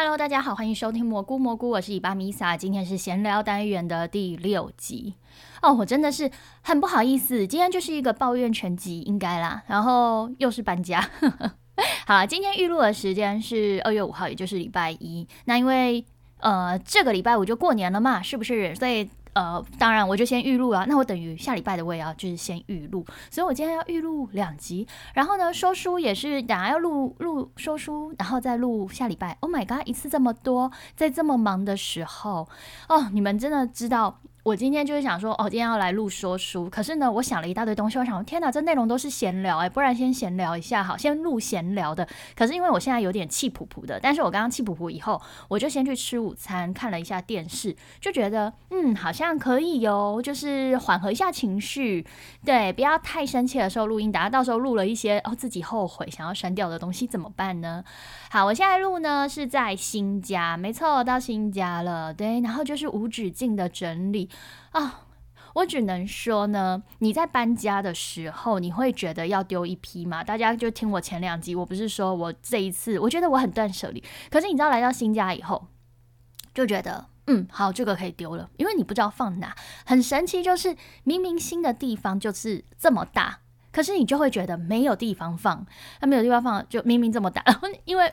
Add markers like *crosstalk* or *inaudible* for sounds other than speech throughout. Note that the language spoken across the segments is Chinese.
Hello，大家好，欢迎收听蘑菇蘑菇，我是伊巴米萨，今天是闲聊单元的第六集哦，我真的是很不好意思，今天就是一个抱怨全集，应该啦，然后又是搬家，*laughs* 好，今天预录的时间是二月五号，也就是礼拜一，那因为呃这个礼拜五就过年了嘛，是不是？所以。呃，当然，我就先预录了。那我等于下礼拜的我也要就是先预录，所以我今天要预录两集。然后呢，说书也是等下要录录说书，然后再录下礼拜。Oh my god，一次这么多，在这么忙的时候，哦，你们真的知道。我今天就是想说，哦，今天要来录说书。可是呢，我想了一大堆东西，我想，天哪，这内容都是闲聊哎，不然先闲聊一下好，先录闲聊的。可是因为我现在有点气噗噗的，但是我刚刚气噗噗以后，我就先去吃午餐，看了一下电视，就觉得，嗯，好像可以哟，就是缓和一下情绪，对，不要太生气的时候录音，等下到时候录了一些哦自己后悔想要删掉的东西怎么办呢？好，我现在录呢是在新家，没错，到新家了，对，然后就 *laughs* 是无止境的整理。啊，我只能说呢，你在搬家的时候，你会觉得要丢一批吗？大家就听我前两集，我不是说我这一次，我觉得我很断舍离。可是你知道，来到新家以后，就觉得嗯，好，这个可以丢了，因为你不知道放哪。很神奇，就是明明新的地方就是这么大，可是你就会觉得没有地方放。那没有地方放，就明明这么大，然 *laughs* 后因为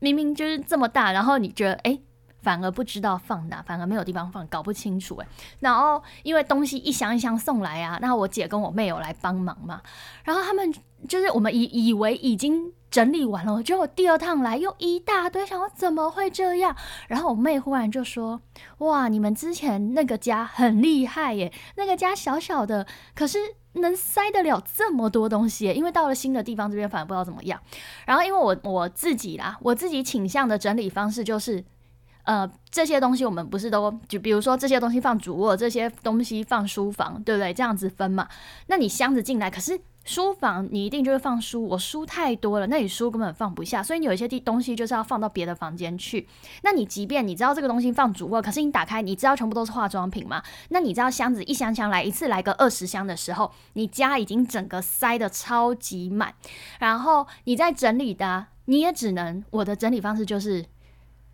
明明就是这么大，然后你觉得哎。反而不知道放哪，反而没有地方放，搞不清楚诶。然后因为东西一箱一箱送来啊，那我姐跟我妹有来帮忙嘛。然后他们就是我们以以为已经整理完了，结果第二趟来又一大堆，想说怎么会这样？然后我妹忽然就说：“哇，你们之前那个家很厉害耶，那个家小小的，可是能塞得了这么多东西。因为到了新的地方这边，反而不知道怎么样。然后因为我我自己啦，我自己倾向的整理方式就是。”呃，这些东西我们不是都就比如说这些东西放主卧，这些东西放书房，对不对？这样子分嘛。那你箱子进来，可是书房你一定就是放书，我书太多了，那你书根本放不下，所以你有一些地东西就是要放到别的房间去。那你即便你知道这个东西放主卧，可是你打开，你知道全部都是化妆品吗？那你知道箱子一箱箱来一次来个二十箱的时候，你家已经整个塞的超级满，然后你在整理的，你也只能我的整理方式就是。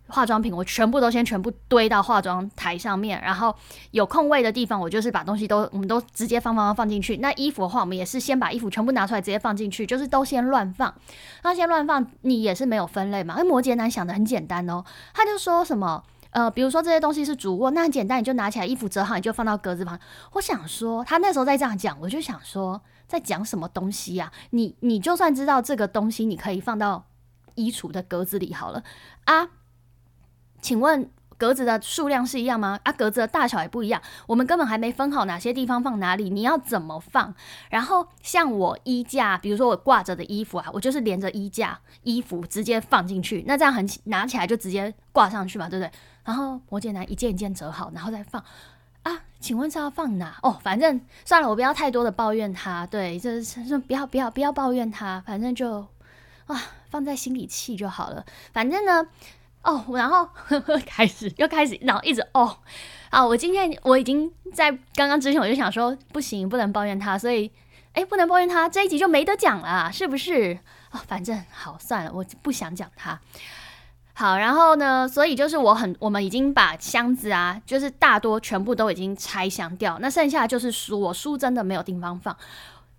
化妆品我全部都先全部堆到化妆台上面，然后有空位的地方，我就是把东西都我们都直接放放放放进去。那衣服的话，我们也是先把衣服全部拿出来直接放进去，就是都先乱放。那先乱放，你也是没有分类嘛？那摩羯男想的很简单哦，他就说什么呃，比如说这些东西是主卧，那很简单，你就拿起来衣服折好，你就放到格子旁。我想说，他那时候在这样讲，我就想说，在讲什么东西呀？你你就算知道这个东西，你可以放到衣橱的格子里好了啊。请问格子的数量是一样吗？啊，格子的大小也不一样，我们根本还没分好哪些地方放哪里，你要怎么放？然后像我衣架，比如说我挂着的衣服啊，我就是连着衣架衣服直接放进去，那这样很拿起来就直接挂上去嘛，对不对？然后摩羯男一件一件折好，然后再放啊？请问是要放哪？哦，反正算了，我不要太多的抱怨他，对，就是不要不要不要抱怨他，反正就啊放在心里气就好了，反正呢。哦，然后呵 *laughs* 呵开始又开始，然后一直哦，啊！我今天我已经在刚刚之前我就想说，不行，不能抱怨他，所以哎，不能抱怨他，这一集就没得讲了，是不是？啊，反正好算了，我不想讲他。好，然后呢，所以就是我很，我们已经把箱子啊，就是大多全部都已经拆箱掉，那剩下就是书，我书真的没有地方放。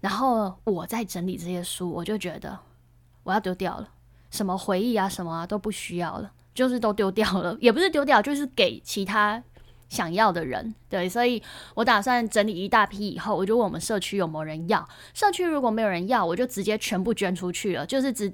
然后我在整理这些书，我就觉得我要丢掉了，什么回忆啊，什么啊都不需要了。就是都丢掉了，*laughs* 也不是丢掉，就是给其他想要的人。对，所以我打算整理一大批以后，我就问我们社区有没有人要。社区如果没有人要，我就直接全部捐出去了，就是只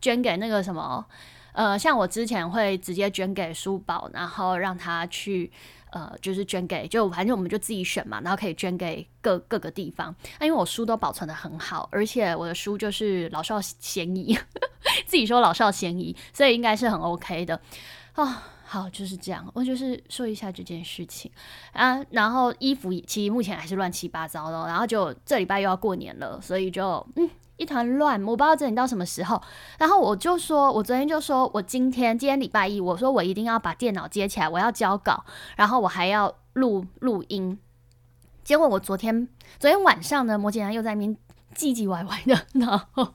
捐给那个什么，呃，像我之前会直接捐给书宝，然后让他去。呃，就是捐给，就反正我们就自己选嘛，然后可以捐给各各个地方。那因为我书都保存的很好，而且我的书就是老少咸宜，*laughs* 自己说老少咸宜，所以应该是很 OK 的。哦，好，就是这样，我就是说一下这件事情啊。然后衣服其实目前还是乱七八糟的，然后就这礼拜又要过年了，所以就嗯。一团乱，我不知道整理到什么时候。然后我就说，我昨天就说我今天今天礼拜一，我说我一定要把电脑接起来，我要交稿，然后我还要录录音。结果我昨天昨天晚上呢，摩羯男又在那边唧唧歪歪的，然后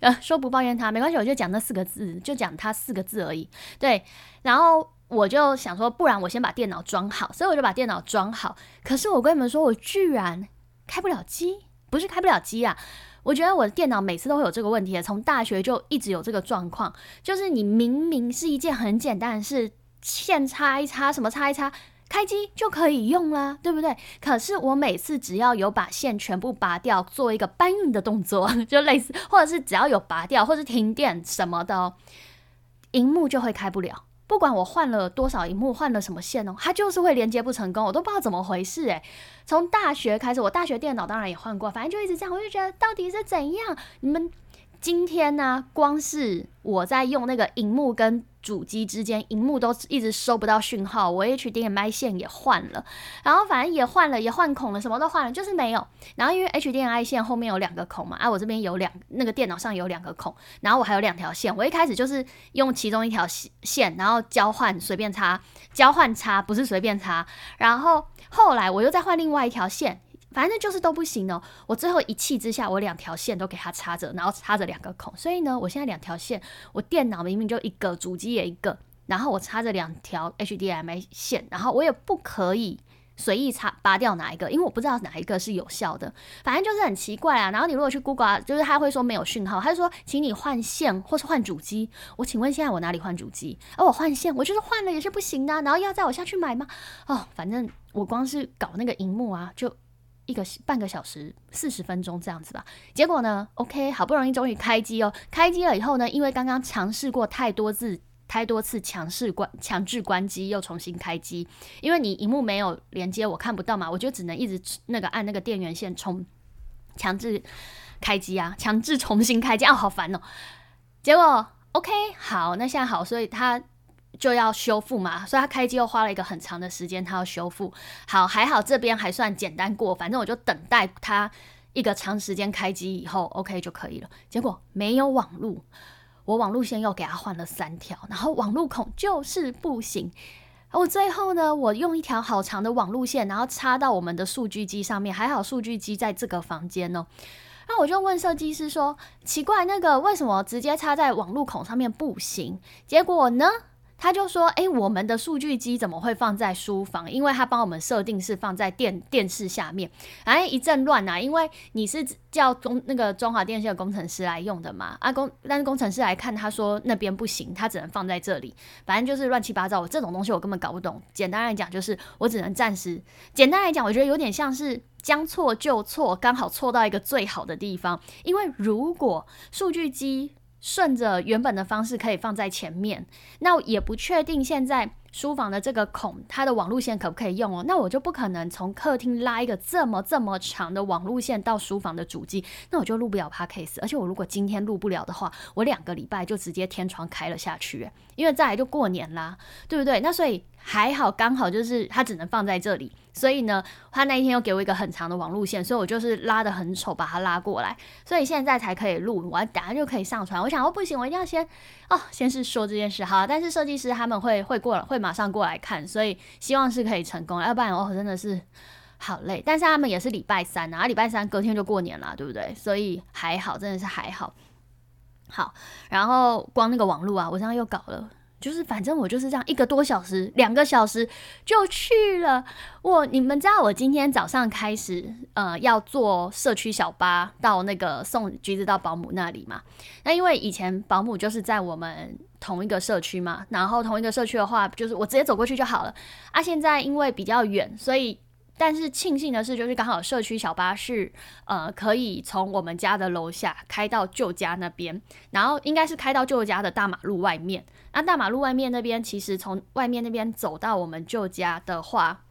呃，说不抱怨他没关系，我就讲那四个字，就讲他四个字而已。对，然后我就想说，不然我先把电脑装好，所以我就把电脑装好。可是我跟你们说，我居然开不了机，不是开不了机啊！我觉得我的电脑每次都会有这个问题，从大学就一直有这个状况，就是你明明是一件很简单的事，线插一插，什么插一插。开机就可以用啦，对不对？可是我每次只要有把线全部拔掉，做一个搬运的动作，*laughs* 就类似，或者是只要有拔掉或者停电什么的，荧幕就会开不了。不管我换了多少荧幕，换了什么线哦，它就是会连接不成功，我都不知道怎么回事诶，从大学开始，我大学电脑当然也换过，反正就一直这样，我就觉得到底是怎样？你们。今天呢，光是我在用那个荧幕跟主机之间，荧幕都一直收不到讯号，我 HDMI 线也换了，然后反正也换了，也换孔了，什么都换了，就是没有。然后因为 HDMI 线后面有两个孔嘛，啊，我这边有两，那个电脑上有两个孔，然后我还有两条线，我一开始就是用其中一条线，然后交换随便插，交换插不是随便插，然后后来我又再换另外一条线。反正就是都不行哦。我最后一气之下，我两条线都给它插着，然后插着两个孔。所以呢，我现在两条线，我电脑明明就一个，主机也一个，然后我插着两条 HDMI 线，然后我也不可以随意插拔掉哪一个，因为我不知道哪一个是有效的。反正就是很奇怪啊。然后你如果去 Google，就是他会说没有讯号，他就说请你换线或是换主机。我请问现在我哪里换主机？而我换线，我就是换了也是不行的。然后要在我下去买吗？哦，反正我光是搞那个荧幕啊，就。一个半个小时四十分钟这样子吧，结果呢？OK，好不容易终于开机哦。开机了以后呢，因为刚刚尝试过太多次、太多次强势关、强制关机，又重新开机。因为你荧幕没有连接，我看不到嘛，我就只能一直那个按那个电源线充，强制开机啊，强制重新开机啊，好烦哦。结果 OK，好，那现在好，所以它。就要修复嘛，所以他开机又花了一个很长的时间，他要修复。好，还好这边还算简单过，反正我就等待他一个长时间开机以后，OK 就可以了。结果没有网路，我网路线又给他换了三条，然后网路孔就是不行。我最后呢，我用一条好长的网路线，然后插到我们的数据机上面，还好数据机在这个房间哦。那我就问设计师说：“奇怪，那个为什么直接插在网路孔上面不行？”结果呢？他就说：“哎，我们的数据机怎么会放在书房？因为他帮我们设定是放在电电视下面。哎，一阵乱啊！因为你是叫中那个中华电信的工程师来用的嘛？啊工，但是工程师来看，他说那边不行，他只能放在这里。反正就是乱七八糟，我这种东西我根本搞不懂。简单来讲，就是我只能暂时。简单来讲，我觉得有点像是将错就错，刚好错到一个最好的地方。因为如果数据机……顺着原本的方式可以放在前面，那也不确定现在书房的这个孔，它的网路线可不可以用哦？那我就不可能从客厅拉一个这么这么长的网路线到书房的主机，那我就录不了 podcast。而且我如果今天录不了的话，我两个礼拜就直接天窗开了下去，因为再来就过年啦，对不对？那所以。还好，刚好就是它只能放在这里，所以呢，他那一天又给我一个很长的网路线，所以我就是拉的很丑，把它拉过来，所以现在才可以录，我等下就可以上传。我想，哦，不行，我一定要先哦，先是说这件事好，但是设计师他们会会过，会马上过来看，所以希望是可以成功，要不然哦，真的是好累。但是他们也是礼拜三啊，礼拜三隔天就过年了，对不对？所以还好，真的是还好。好，然后光那个网路啊，我这样又搞了。就是反正我就是这样一个多小时、两个小时就去了。我你们知道我今天早上开始呃要坐社区小巴到那个送橘子到保姆那里嘛？那因为以前保姆就是在我们同一个社区嘛，然后同一个社区的话，就是我直接走过去就好了。啊，现在因为比较远，所以。但是庆幸的是，就是刚好社区小巴士，呃，可以从我们家的楼下开到旧家那边，然后应该是开到旧家的大马路外面。那大马路外面那边，其实从外面那边走到我们旧家的话，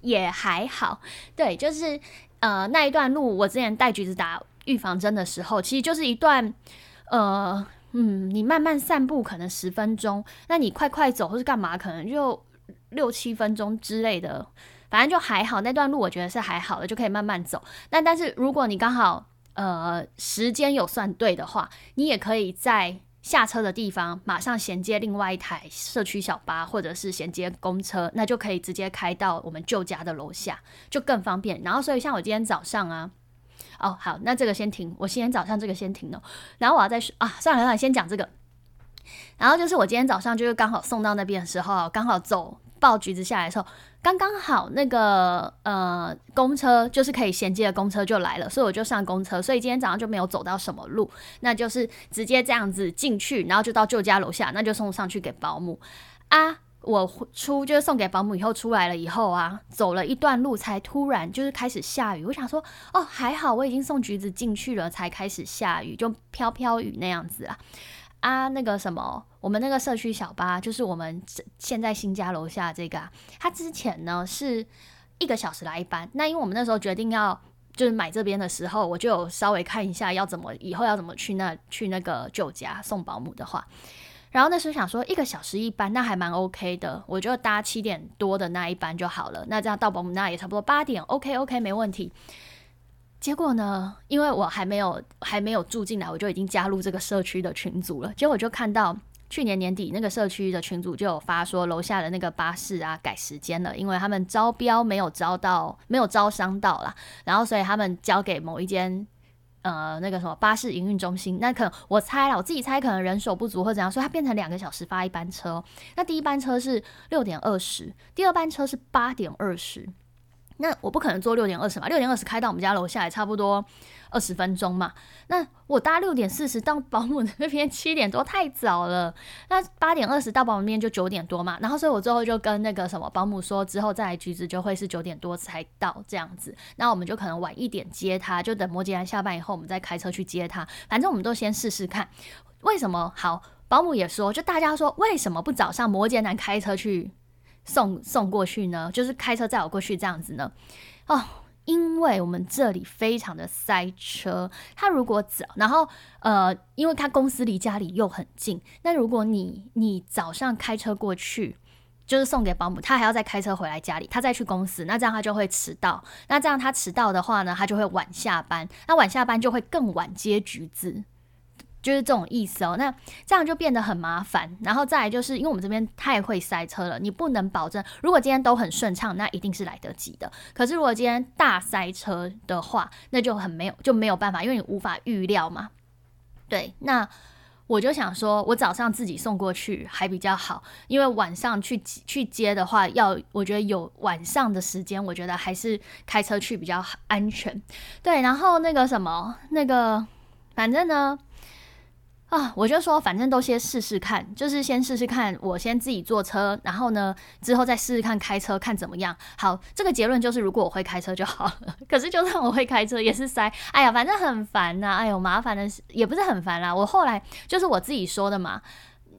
也还好。对，就是呃那一段路，我之前带橘子打预防针的时候，其实就是一段，呃，嗯，你慢慢散步可能十分钟，那你快快走或是干嘛，可能就六七分钟之类的。反正就还好，那段路我觉得是还好的，就可以慢慢走。但但是如果你刚好呃时间有算对的话，你也可以在下车的地方马上衔接另外一台社区小巴，或者是衔接公车，那就可以直接开到我们旧家的楼下，就更方便。然后所以像我今天早上啊，哦，好，那这个先停，我今天早上这个先停了，然后我要再说啊，算了算了，先讲这个。然后就是我今天早上就是刚好送到那边的时候，刚好走抱橘子下来的时候，刚刚好那个呃公车就是可以衔接的公车就来了，所以我就上公车，所以今天早上就没有走到什么路，那就是直接这样子进去，然后就到舅家楼下，那就送上去给保姆啊。我出就是送给保姆以后出来了以后啊，走了一段路才突然就是开始下雨。我想说，哦，还好我已经送橘子进去了，才开始下雨，就飘飘雨那样子啊。啊，那个什么，我们那个社区小巴，就是我们现在新家楼下这个，它之前呢是一个小时来一班。那因为我们那时候决定要就是买这边的时候，我就有稍微看一下要怎么以后要怎么去那去那个旧家送保姆的话。然后那时候想说一个小时一班，那还蛮 OK 的，我就搭七点多的那一班就好了。那这样到保姆那也差不多八点，OK OK 没问题。结果呢，因为我还没有还没有住进来，我就已经加入这个社区的群组了。结果就看到去年年底那个社区的群组就有发说，楼下的那个巴士啊改时间了，因为他们招标没有招到，没有招商到啦，然后所以他们交给某一间。呃，那个什么巴士营运中心，那可能我猜了，我自己猜可能人手不足或怎样，所以它变成两个小时发一班车。那第一班车是六点二十，第二班车是八点二十。那我不可能坐六点二十嘛，六点二十开到我们家楼下也差不多二十分钟嘛。那我搭六点四十到保姆那边七点多太早了，那八点二十到保姆那边就九点多嘛。然后所以我最后就跟那个什么保姆说，之后再来橘子就会是九点多才到这样子。那我们就可能晚一点接他，就等摩羯男下班以后，我们再开车去接他。反正我们都先试试看，为什么好？保姆也说，就大家说为什么不早上摩羯男开车去？送送过去呢，就是开车载我过去这样子呢。哦，因为我们这里非常的塞车，他如果早，然后呃，因为他公司离家里又很近，那如果你你早上开车过去，就是送给保姆，他还要再开车回来家里，他再去公司，那这样他就会迟到。那这样他迟到的话呢，他就会晚下班，那晚下班就会更晚接橘子。就是这种意思哦，那这样就变得很麻烦。然后再来就是，因为我们这边太会塞车了，你不能保证，如果今天都很顺畅，那一定是来得及的。可是如果今天大塞车的话，那就很没有就没有办法，因为你无法预料嘛。对，那我就想说，我早上自己送过去还比较好，因为晚上去去接的话，要我觉得有晚上的时间，我觉得还是开车去比较安全。对，然后那个什么，那个反正呢。啊，我就说，反正都先试试看，就是先试试看，我先自己坐车，然后呢，之后再试试看开车，看怎么样。好，这个结论就是，如果我会开车就好了。*laughs* 可是就算我会开车，也是塞，哎呀，反正很烦呐，哎呦，麻烦的也不是很烦啦。我后来就是我自己说的嘛，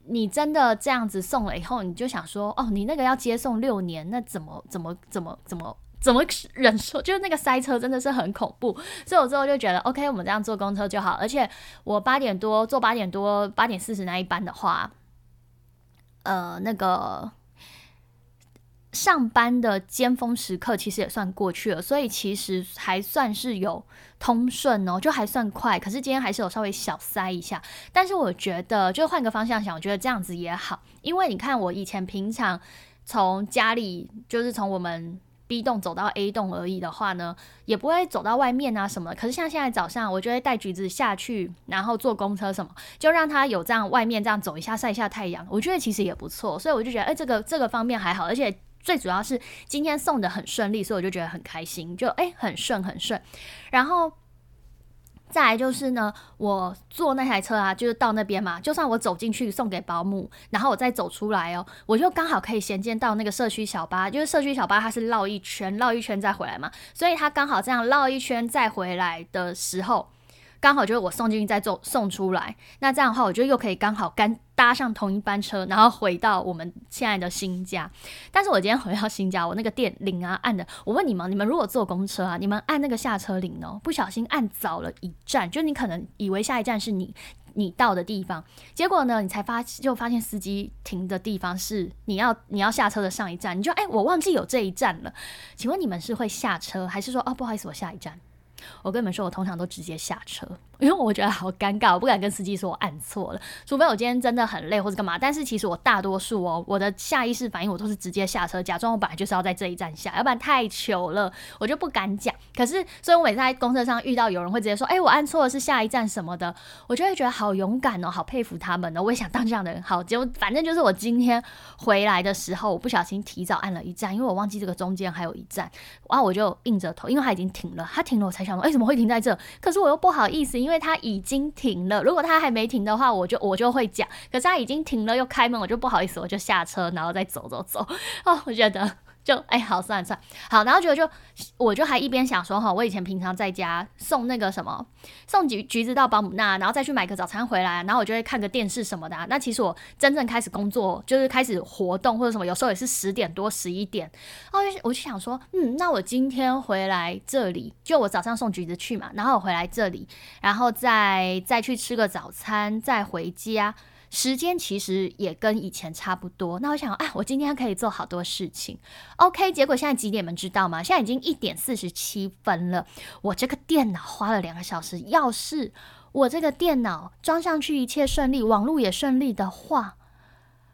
你真的这样子送了以后，你就想说，哦，你那个要接送六年，那怎么怎么怎么怎么？怎么忍受？就是那个塞车真的是很恐怖，所以我之后就觉得，OK，我们这样坐公车就好。而且我八点多坐八点多八点四十那一班的话，呃，那个上班的尖峰时刻其实也算过去了，所以其实还算是有通顺哦，就还算快。可是今天还是有稍微小塞一下。但是我觉得，就换个方向想，我觉得这样子也好，因为你看我以前平常从家里，就是从我们。B 栋走到 A 栋而已的话呢，也不会走到外面啊什么。可是像现在早上，我就会带橘子下去，然后坐公车什么，就让他有这样外面这样走一下，晒一下太阳。我觉得其实也不错，所以我就觉得，哎，这个这个方面还好，而且最主要是今天送的很顺利，所以我就觉得很开心，就哎很顺很顺，然后。再来就是呢，我坐那台车啊，就是到那边嘛。就算我走进去送给保姆，然后我再走出来哦，我就刚好可以衔接到那个社区小巴。就是社区小巴它是绕一圈，绕一圈再回来嘛，所以它刚好这样绕一圈再回来的时候。刚好就是我送进去再送送出来，那这样的话，我就又可以刚好干搭上同一班车，然后回到我们现在的新家。但是我今天回到新家，我那个电铃啊按的，我问你们，你们如果坐公车啊，你们按那个下车铃哦，不小心按早了一站，就你可能以为下一站是你你到的地方，结果呢，你才发就发现司机停的地方是你要你要下车的上一站，你就哎，我忘记有这一站了。请问你们是会下车，还是说哦不好意思，我下一站？我跟你们说，我通常都直接下车，*laughs* 因为我觉得好尴尬，我不敢跟司机说我按错了，除非我今天真的很累或者干嘛。但是其实我大多数哦，我的下意识反应我都是直接下车，假装我本来就是要在这一站下，要不然太糗了，我就不敢讲。可是，所以我每次在公车上遇到有人会直接说：“哎，我按错了，是下一站什么的。”我就会觉得好勇敢哦，好佩服他们哦。我也想当这样的人。好，结果反正就是我今天回来的时候，我不小心提早按了一站，因为我忘记这个中间还有一站，然后我就硬着头，因为他已经停了，他停了我才为什：“，么会停在这？”可是我又不好意思，因为他已经停了。如果他还没停的话，我就我就会讲。可是他已经停了，又开门，我就不好意思，我就下车，然后再走走走。哦，我觉得。就哎，好算了算了，好，然后觉得就，我就还一边想说哈，我以前平常在家送那个什么，送橘橘子到保姆那，然后再去买个早餐回来，然后我就会看个电视什么的。那其实我真正开始工作，就是开始活动或者什么，有时候也是十点多十一点。哦，我就想说，嗯，那我今天回来这里，就我早上送橘子去嘛，然后我回来这里，然后再再去吃个早餐，再回家。时间其实也跟以前差不多。那我想，哎，我今天可以做好多事情。OK，结果现在几点？你们知道吗？现在已经一点四十七分了。我这个电脑花了两个小时。要是我这个电脑装上去一切顺利，网络也顺利的话，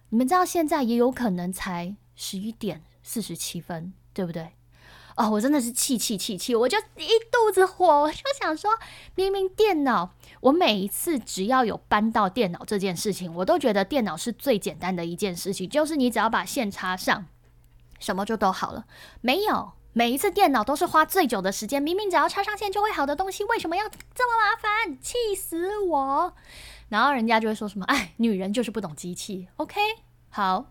你们知道现在也有可能才十一点四十七分，对不对？哦，我真的是气气气气，我就一肚子火，我就想说，明明电脑，我每一次只要有搬到电脑这件事情，我都觉得电脑是最简单的一件事情，就是你只要把线插上，什么就都好了。没有，每一次电脑都是花最久的时间，明明只要插上线就会好的东西，为什么要这么麻烦？气死我！然后人家就会说什么，哎，女人就是不懂机器。OK，好。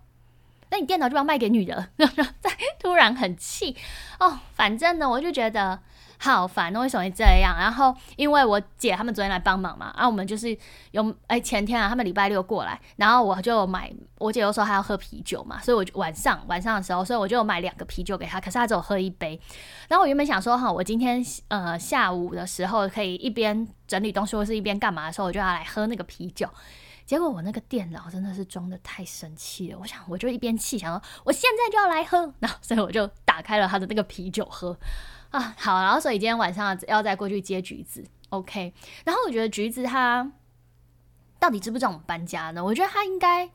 那你电脑就要卖给女人，*laughs* 再突然很气哦。反正呢，我就觉得好烦，为什么会这样？然后因为我姐他们昨天来帮忙嘛，然后我们就是有哎前天啊，他们礼拜六过来，然后我就买，我姐又说她要喝啤酒嘛，所以我就晚上晚上的时候，所以我就买两个啤酒给她，可是她只有喝一杯。然后我原本想说哈，我今天呃下午的时候可以一边整理东西或是一边干嘛的时候，我就要来喝那个啤酒。结果我那个电脑真的是装的太生气了，我想我就一边气，想说我现在就要来喝，然后所以我就打开了他的那个啤酒喝啊，好，然后所以今天晚上要再过去接橘子，OK，然后我觉得橘子他到底知不知道我们搬家呢？我觉得他应该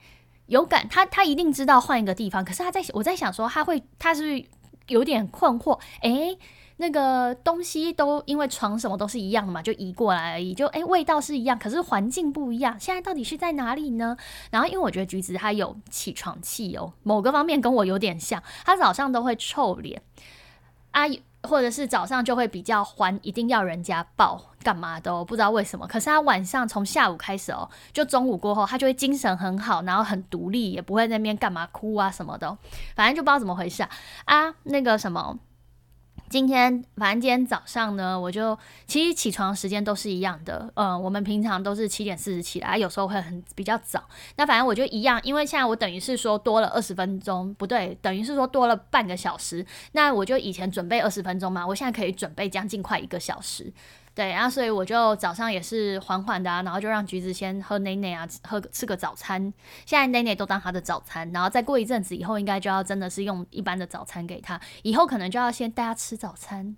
有感，他他一定知道换一个地方，可是他在我在想说他会他是有点困惑，诶。那个东西都因为床什么都是一样的嘛，就移过来而已。就诶，味道是一样，可是环境不一样。现在到底是在哪里呢？然后因为我觉得橘子他有起床气哦，某个方面跟我有点像。他早上都会臭脸啊，或者是早上就会比较欢，一定要人家抱干嘛的，不知道为什么。可是他晚上从下午开始哦，就中午过后，他就会精神很好，然后很独立，也不会那边干嘛哭啊什么的。反正就不知道怎么回事啊啊，那个什么。今天反正今天早上呢，我就其实起床时间都是一样的，嗯，我们平常都是七点四十起来，有时候会很比较早。那反正我就一样，因为现在我等于是说多了二十分钟，不对，等于是说多了半个小时。那我就以前准备二十分钟嘛，我现在可以准备将近快一个小时。对，然后所以我就早上也是缓缓的啊，然后就让橘子先喝奶奶啊，喝吃个早餐。现在奶奶都当他的早餐，然后再过一阵子以后，应该就要真的是用一般的早餐给他。以后可能就要先带他吃早餐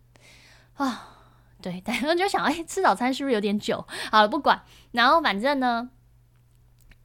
啊。对，然后就想，哎，吃早餐是不是有点久？好了，不管。然后反正呢，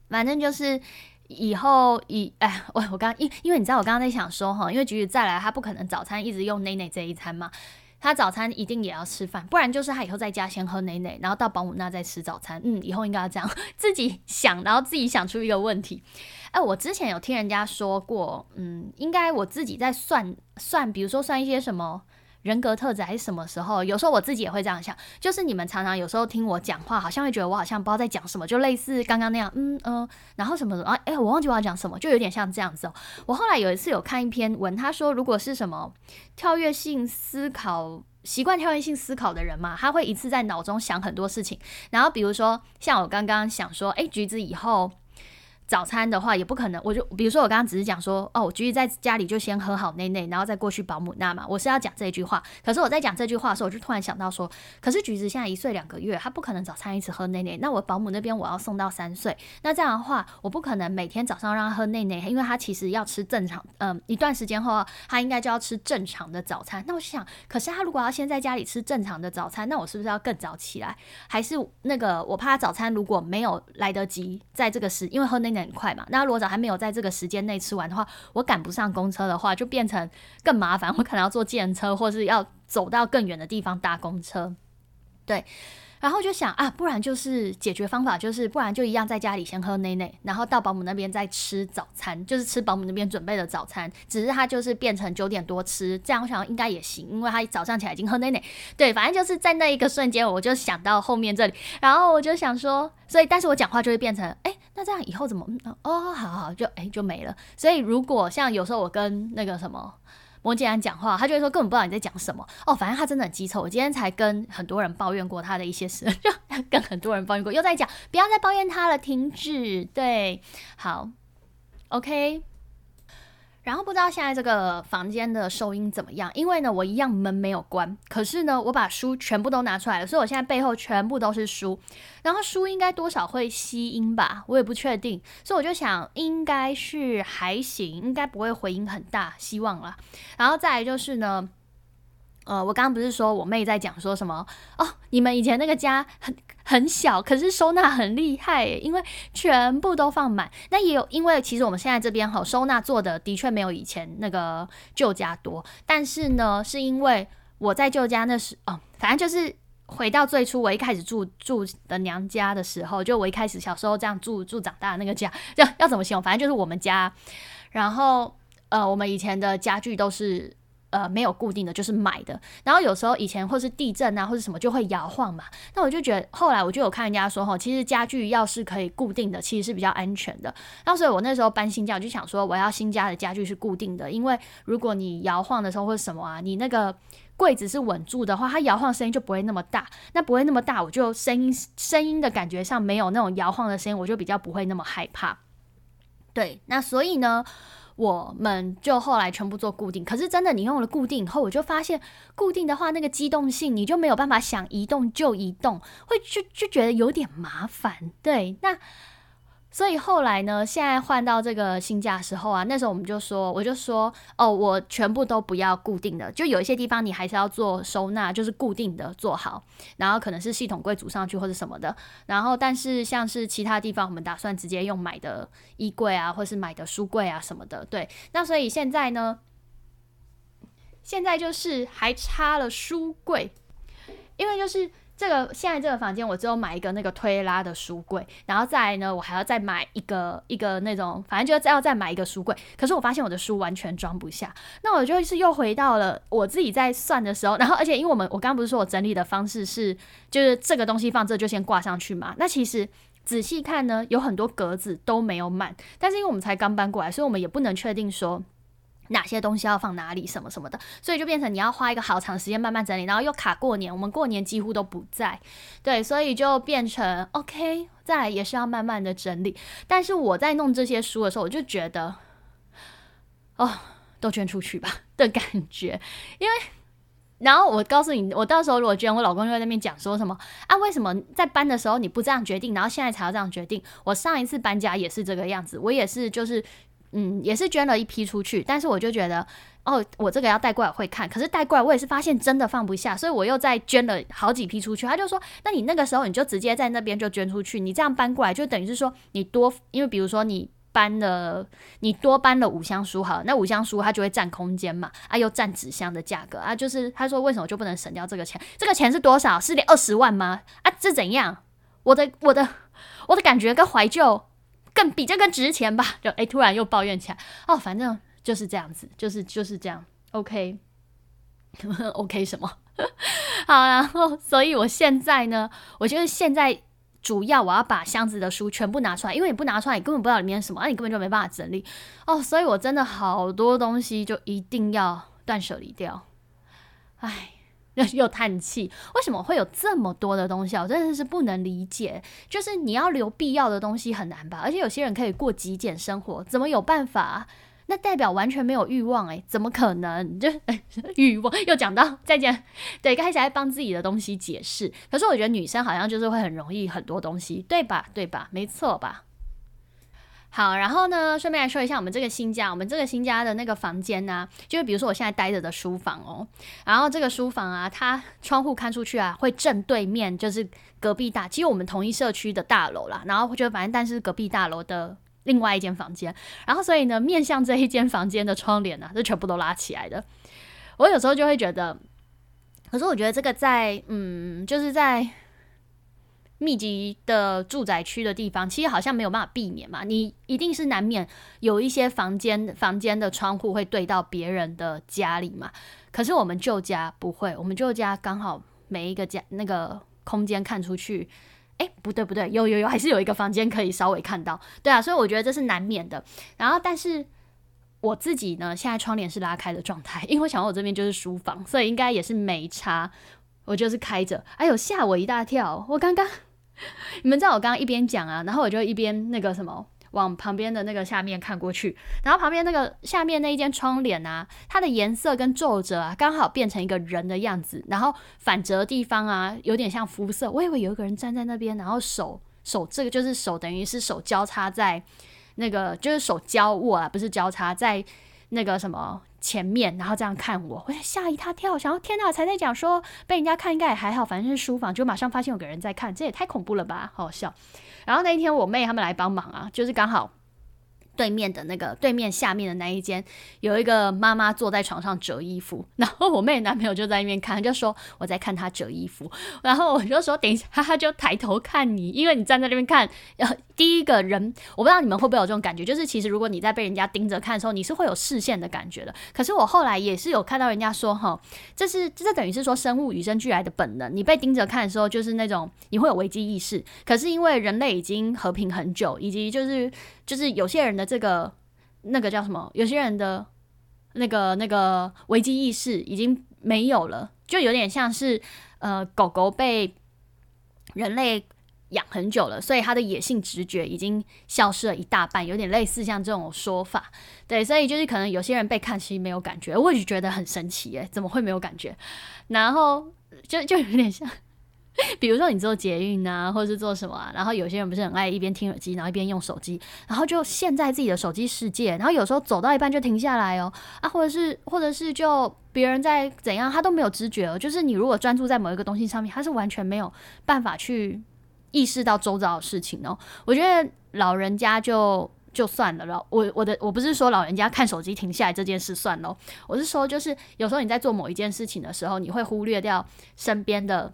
反正就是以后以哎，我我刚因因为你知道我刚刚在想说哈，因为橘子再来，他不可能早餐一直用奶奶这一餐嘛。他早餐一定也要吃饭，不然就是他以后在家先喝奶奶，然后到保姆那再吃早餐。嗯，以后应该要这样自己想，然后自己想出一个问题。哎，我之前有听人家说过，嗯，应该我自己在算算，比如说算一些什么。人格特质还是什么时候？有时候我自己也会这样想，就是你们常常有时候听我讲话，好像会觉得我好像不知道在讲什么，就类似刚刚那样，嗯嗯，然后什么什么，哎，我忘记我要讲什么，就有点像这样子哦。我后来有一次有看一篇文，他说如果是什么跳跃性思考习惯跳跃性思考的人嘛，他会一次在脑中想很多事情，然后比如说像我刚刚想说，哎，橘子以后。早餐的话，也不可能，我就比如说我刚刚只是讲说，哦，我橘子在家里就先喝好内内，然后再过去保姆那嘛，我是要讲这句话。可是我在讲这句话的时候，我就突然想到说，可是橘子现在一岁两个月，他不可能早餐一直喝内内。那我保姆那边我要送到三岁，那这样的话，我不可能每天早上让他喝内内，因为他其实要吃正常，嗯，一段时间后他应该就要吃正常的早餐。那我想，可是他如果要先在家里吃正常的早餐，那我是不是要更早起来？还是那个我怕早餐如果没有来得及在这个时，因为喝内很快嘛，那如果早还没有在这个时间内吃完的话，我赶不上公车的话，就变成更麻烦，我可能要坐电车，或是要走到更远的地方搭公车。对。然后就想啊，不然就是解决方法，就是不然就一样在家里先喝奶奶，然后到保姆那边再吃早餐，就是吃保姆那边准备的早餐。只是他就是变成九点多吃，这样我想应该也行，因为他早上起来已经喝奶奶。对，反正就是在那一个瞬间，我就想到后面这里，然后我就想说，所以但是我讲话就会变成，哎，那这样以后怎么？哦，好好，就哎就没了。所以如果像有时候我跟那个什么。摩羯男讲话，他就会说根本不知道你在讲什么哦。反正他真的很棘手。我今天才跟很多人抱怨过他的一些事，就跟很多人抱怨过，又在讲，不要再抱怨他了，停止。对，好，OK。然后不知道现在这个房间的收音怎么样？因为呢，我一样门没有关，可是呢，我把书全部都拿出来了，所以我现在背后全部都是书。然后书应该多少会吸音吧，我也不确定，所以我就想应该是还行，应该不会回音很大，希望啦。然后再来就是呢。呃，我刚刚不是说我妹在讲说什么哦？你们以前那个家很很小，可是收纳很厉害，因为全部都放满。那也有，因为其实我们现在这边哈收纳做的的确没有以前那个旧家多，但是呢，是因为我在旧家那时哦，反正就是回到最初我一开始住住的娘家的时候，就我一开始小时候这样住住长大的那个家，这样要怎么形容？反正就是我们家，然后呃，我们以前的家具都是。呃，没有固定的，就是买的。然后有时候以前或是地震啊，或者什么就会摇晃嘛。那我就觉得，后来我就有看人家说，哈，其实家具要是可以固定的，其实是比较安全的。那所以我那时候搬新家，我就想说，我要新家的家具是固定的，因为如果你摇晃的时候或者什么啊，你那个柜子是稳住的话，它摇晃声音就不会那么大。那不会那么大，我就声音声音的感觉上没有那种摇晃的声音，我就比较不会那么害怕。对，那所以呢？我们就后来全部做固定，可是真的你用了固定以后，我就发现固定的话，那个机动性你就没有办法想移动就移动，会就就觉得有点麻烦。对，那。所以后来呢，现在换到这个新家时候啊，那时候我们就说，我就说，哦，我全部都不要固定的，就有一些地方你还是要做收纳，就是固定的做好，然后可能是系统柜组上去或者什么的，然后但是像是其他地方，我们打算直接用买的衣柜啊，或是买的书柜啊什么的，对，那所以现在呢，现在就是还差了书柜，因为就是。这个现在这个房间，我只有买一个那个推拉的书柜，然后再呢，我还要再买一个一个那种，反正就再要再买一个书柜。可是我发现我的书完全装不下，那我就是又回到了我自己在算的时候，然后而且因为我们我刚刚不是说我整理的方式是，就是这个东西放这就先挂上去嘛。那其实仔细看呢，有很多格子都没有满，但是因为我们才刚搬过来，所以我们也不能确定说。哪些东西要放哪里，什么什么的，所以就变成你要花一个好长时间慢慢整理，然后又卡过年，我们过年几乎都不在，对，所以就变成 OK，再来也是要慢慢的整理。但是我在弄这些书的时候，我就觉得，哦，都捐出去吧的感觉，因为，然后我告诉你，我到时候如果捐，我老公就在那边讲说什么啊，为什么在搬的时候你不这样决定，然后现在才要这样决定？我上一次搬家也是这个样子，我也是就是。嗯，也是捐了一批出去，但是我就觉得，哦，我这个要带过来会看，可是带过来我也是发现真的放不下，所以我又再捐了好几批出去。他就说，那你那个时候你就直接在那边就捐出去，你这样搬过来就等于是说你多，因为比如说你搬了，你多搬了五箱书，好，那五箱书它就会占空间嘛，啊，又占纸箱的价格啊，就是他说为什么就不能省掉这个钱？这个钱是多少？是得二十万吗？啊，这怎样？我的我的我的感觉跟怀旧。更比这更值钱吧？就哎，突然又抱怨起来哦，反正就是这样子，就是就是这样。*laughs* OK，OK 什么？*laughs* 好，然后所以我现在呢，我觉得现在主要我要把箱子的书全部拿出来，因为你不拿出来，你根本不知道里面什么，那你根本就没办法整理哦。所以我真的好多东西就一定要断舍离掉。哎，*laughs* 又叹气，为什么会有这么多的东西？我真的是不能理解。就是你要留必要的东西很难吧？而且有些人可以过极简生活，怎么有办法？那代表完全没有欲望诶，怎么可能？*laughs* 就欲望又讲到再见，对，开始在帮自己的东西解释。可是我觉得女生好像就是会很容易很多东西，对吧？对吧？没错吧？好，然后呢，顺便来说一下我们这个新家，我们这个新家的那个房间呢，就是比如说我现在待着的书房哦，然后这个书房啊，它窗户看出去啊，会正对面就是隔壁大，其实我们同一社区的大楼啦，然后就反正但是隔壁大楼的另外一间房间，然后所以呢，面向这一间房间的窗帘呢，是全部都拉起来的。我有时候就会觉得，可是我觉得这个在嗯，就是在。密集的住宅区的地方，其实好像没有办法避免嘛。你一定是难免有一些房间房间的窗户会对到别人的家里嘛。可是我们旧家不会，我们旧家刚好每一个家那个空间看出去，哎，不对不对，有有有，还是有一个房间可以稍微看到。对啊，所以我觉得这是难免的。然后，但是我自己呢，现在窗帘是拉开的状态，因为我想我这边就是书房，所以应该也是没差。我就是开着，哎呦，吓我一大跳！我刚刚。*laughs* 你们知道我刚刚一边讲啊，然后我就一边那个什么往旁边的那个下面看过去，然后旁边那个下面那一间窗帘啊，它的颜色跟皱褶啊，刚好变成一个人的样子，然后反折的地方啊，有点像肤色。我以为有一个人站在那边，然后手手这个就是手，等于是手交叉在那个就是手交握啊，不是交叉在那个什么。前面，然后这样看我，我吓一大跳，想要天哪，才在讲说被人家看应该也还好，反正是书房，就马上发现有个人在看，这也太恐怖了吧，好笑。然后那一天我妹他们来帮忙啊，就是刚好。对面的那个对面下面的那一间，有一个妈妈坐在床上折衣服，然后我妹男朋友就在那边看，就说我在看她折衣服，然后我就说等一下，他就抬头看你，因为你站在那边看，呃，第一个人，我不知道你们会不会有这种感觉，就是其实如果你在被人家盯着看的时候，你是会有视线的感觉的。可是我后来也是有看到人家说，哈，这是这等于是说生物与生俱来的本能，你被盯着看的时候，就是那种你会有危机意识。可是因为人类已经和平很久，以及就是就是有些人的。这个那个叫什么？有些人的那个那个危机意识已经没有了，就有点像是呃狗狗被人类养很久了，所以它的野性直觉已经消失了一大半，有点类似像这种说法。对，所以就是可能有些人被看其实没有感觉，我就觉得很神奇耶，怎么会没有感觉？然后就就有点像。*laughs* 比如说你做捷运啊，或者是做什么啊，然后有些人不是很爱一边听耳机，然后一边用手机，然后就陷在自己的手机世界，然后有时候走到一半就停下来哦，啊，或者是或者是就别人在怎样，他都没有知觉哦，就是你如果专注在某一个东西上面，他是完全没有办法去意识到周遭的事情哦。我觉得老人家就就算了，老我我的我不是说老人家看手机停下来这件事算喽，我是说就是有时候你在做某一件事情的时候，你会忽略掉身边的。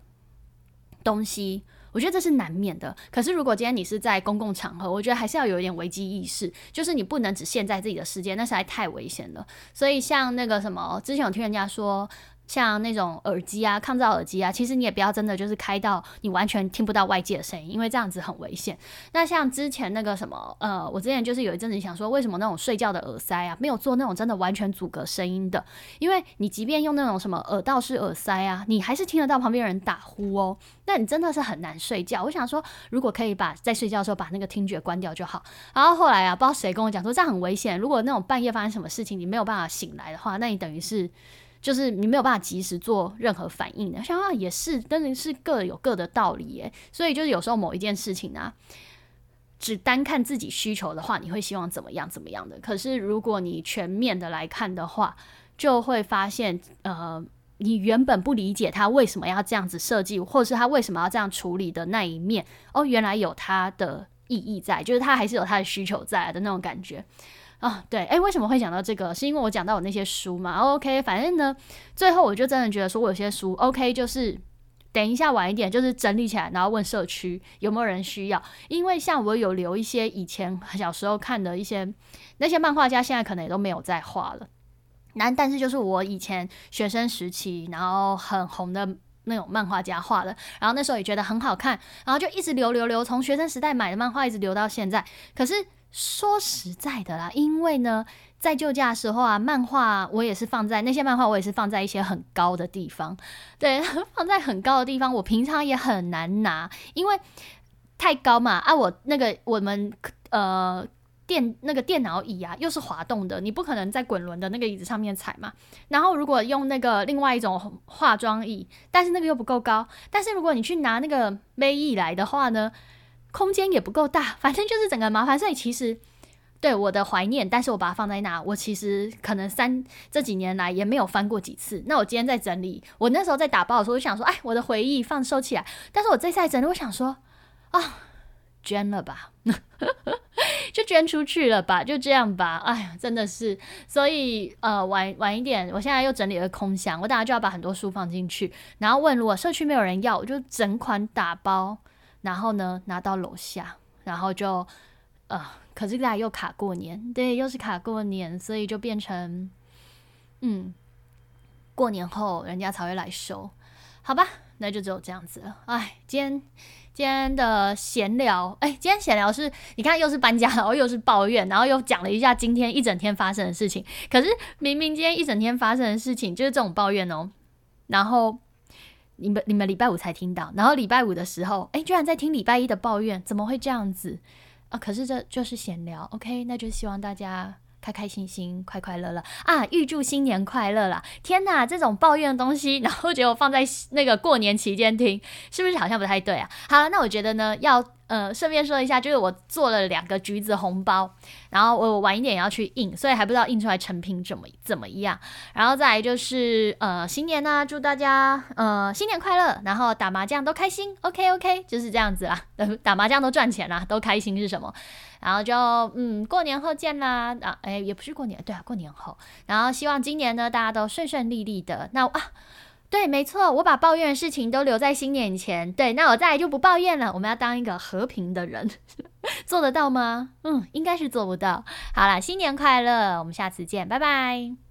东西，我觉得这是难免的。可是，如果今天你是在公共场合，我觉得还是要有一点危机意识，就是你不能只陷在自己的世界，那实在太危险了。所以，像那个什么，之前有听人家说。像那种耳机啊，抗噪耳机啊，其实你也不要真的就是开到你完全听不到外界的声音，因为这样子很危险。那像之前那个什么，呃，我之前就是有一阵子想说，为什么那种睡觉的耳塞啊，没有做那种真的完全阻隔声音的？因为你即便用那种什么耳道式耳塞啊，你还是听得到旁边人打呼哦。那你真的是很难睡觉。我想说，如果可以把在睡觉的时候把那个听觉关掉就好。然后后来啊，不知道谁跟我讲说这样很危险。如果那种半夜发生什么事情，你没有办法醒来的话，那你等于是。就是你没有办法及时做任何反应的，想啊也是，真的是各有各的道理耶。所以就是有时候某一件事情啊，只单看自己需求的话，你会希望怎么样怎么样的。可是如果你全面的来看的话，就会发现，呃，你原本不理解他为什么要这样子设计，或者是他为什么要这样处理的那一面，哦，原来有他的意义在，就是他还是有他的需求在的那种感觉。啊，对，哎，为什么会讲到这个？是因为我讲到我那些书嘛？OK，反正呢，最后我就真的觉得说，我有些书 OK，就是等一下晚一点，就是整理起来，然后问社区有没有人需要。因为像我有留一些以前小时候看的一些那些漫画家，现在可能也都没有在画了。那但是就是我以前学生时期，然后很红的那种漫画家画的，然后那时候也觉得很好看，然后就一直留留留，从学生时代买的漫画一直留到现在。可是。说实在的啦，因为呢，在救驾的时候啊，漫画我也是放在那些漫画，我也是放在一些很高的地方，对，*laughs* 放在很高的地方，我平常也很难拿，因为太高嘛。啊，我那个我们呃电那个电脑椅啊，又是滑动的，你不可能在滚轮的那个椅子上面踩嘛。然后如果用那个另外一种化妆椅，但是那个又不够高，但是如果你去拿那个杯椅来的话呢？空间也不够大，*laughs* 反正就是整个麻烦。所以其实对我的怀念，但是我把它放在那，我其实可能三这几年来也没有翻过几次。那我今天在整理，我那时候在打包的时候就想说，哎，我的回忆放收起来。但是我这次在整理，我想说，啊，捐了吧，*laughs* 就捐出去了吧，就这样吧。哎呀，真的是，所以呃，晚晚一点，我现在又整理了空箱，我等下就要把很多书放进去，然后问如果社区没有人要，我就整款打包。然后呢，拿到楼下，然后就，呃，可是大家又卡过年，对，又是卡过年，所以就变成，嗯，过年后人家才会来收，好吧，那就只有这样子了。哎，今天今天的闲聊，哎，今天闲聊是，你看又是搬家，然后又是抱怨，然后又讲了一下今天一整天发生的事情。可是明明今天一整天发生的事情就是这种抱怨哦，然后。你们你们礼拜五才听到，然后礼拜五的时候，哎，居然在听礼拜一的抱怨，怎么会这样子啊？可是这就是闲聊，OK，那就希望大家开开心心、快快乐乐啊！预祝新年快乐啦！天哪，这种抱怨的东西，然后结果放在那个过年期间听，是不是好像不太对啊？好了，那我觉得呢，要。呃，顺便说一下，就是我做了两个橘子红包，然后我晚一点要去印，所以还不知道印出来成品怎么怎么样。然后再来就是呃新年呢，祝大家呃新年快乐，然后打麻将都开心，OK OK，就是这样子啦。*laughs* 打麻将都赚钱啦，都开心是什么？然后就嗯过年后见啦啊，哎也不是过年，对啊过年后。然后希望今年呢大家都顺顺利利的。那啊。对，没错，我把抱怨的事情都留在新年前。对，那我再来就不抱怨了。我们要当一个和平的人，*laughs* 做得到吗？嗯，应该是做不到。好啦，新年快乐，我们下次见，拜拜。